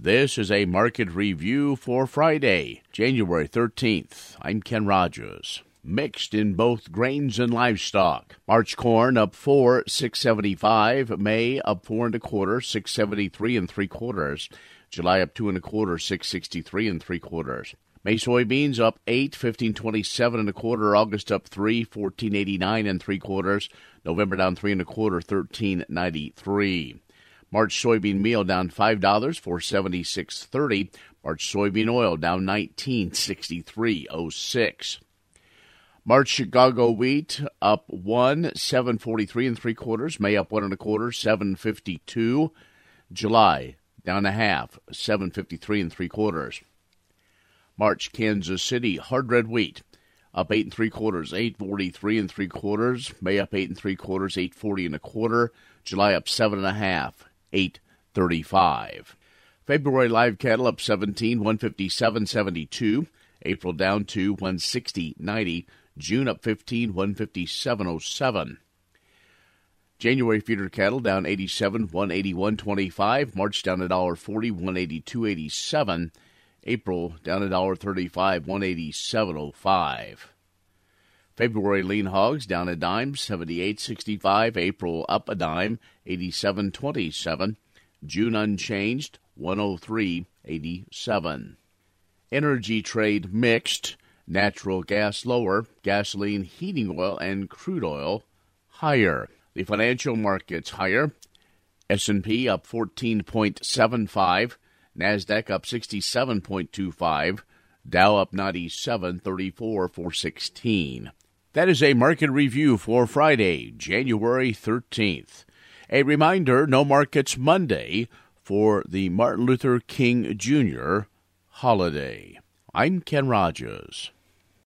This is a market review for Friday, January 13th. I'm Ken Rogers. Mixed in both grains and livestock. March corn up four, six seventy five. May up four and a quarter, six seventy three and three quarters. July up two and a quarter, six sixty three and three quarters. May soybeans up eight, fifteen twenty seven and a quarter. August up three, fourteen eighty nine and three quarters. November down three and a quarter, thirteen ninety three. March soybean meal down five dollars, four seventy six thirty. March soybean oil down nineteen sixty three oh six. March Chicago wheat up one, seven forty three and three quarters. May up one and a quarter, seven fifty two. July down a half, seven fifty three and three quarters. March Kansas City hard red wheat up eight and three quarters, eight forty three and three quarters. May up eight and three quarters, eight forty and a quarter. July up seven and a half, 835. February live cattle up 17, 157.72. April down to 160.90. June up 15, 157.07. January feeder cattle down 87, 181.25. March down a dollar 40, 182.87. April down a dollar 35, 187.05. February lean hogs down a dime, 78.65. April up a dime, 87.27. June unchanged, 103.87. Energy trade mixed. Natural gas lower, gasoline, heating oil, and crude oil higher. The financial markets higher. S&P up 14.75, Nasdaq up 67.25, Dow up 97.34 for 16. That is a market review for Friday, January 13th. A reminder no markets Monday for the Martin Luther King Jr. holiday. I'm Ken Rogers.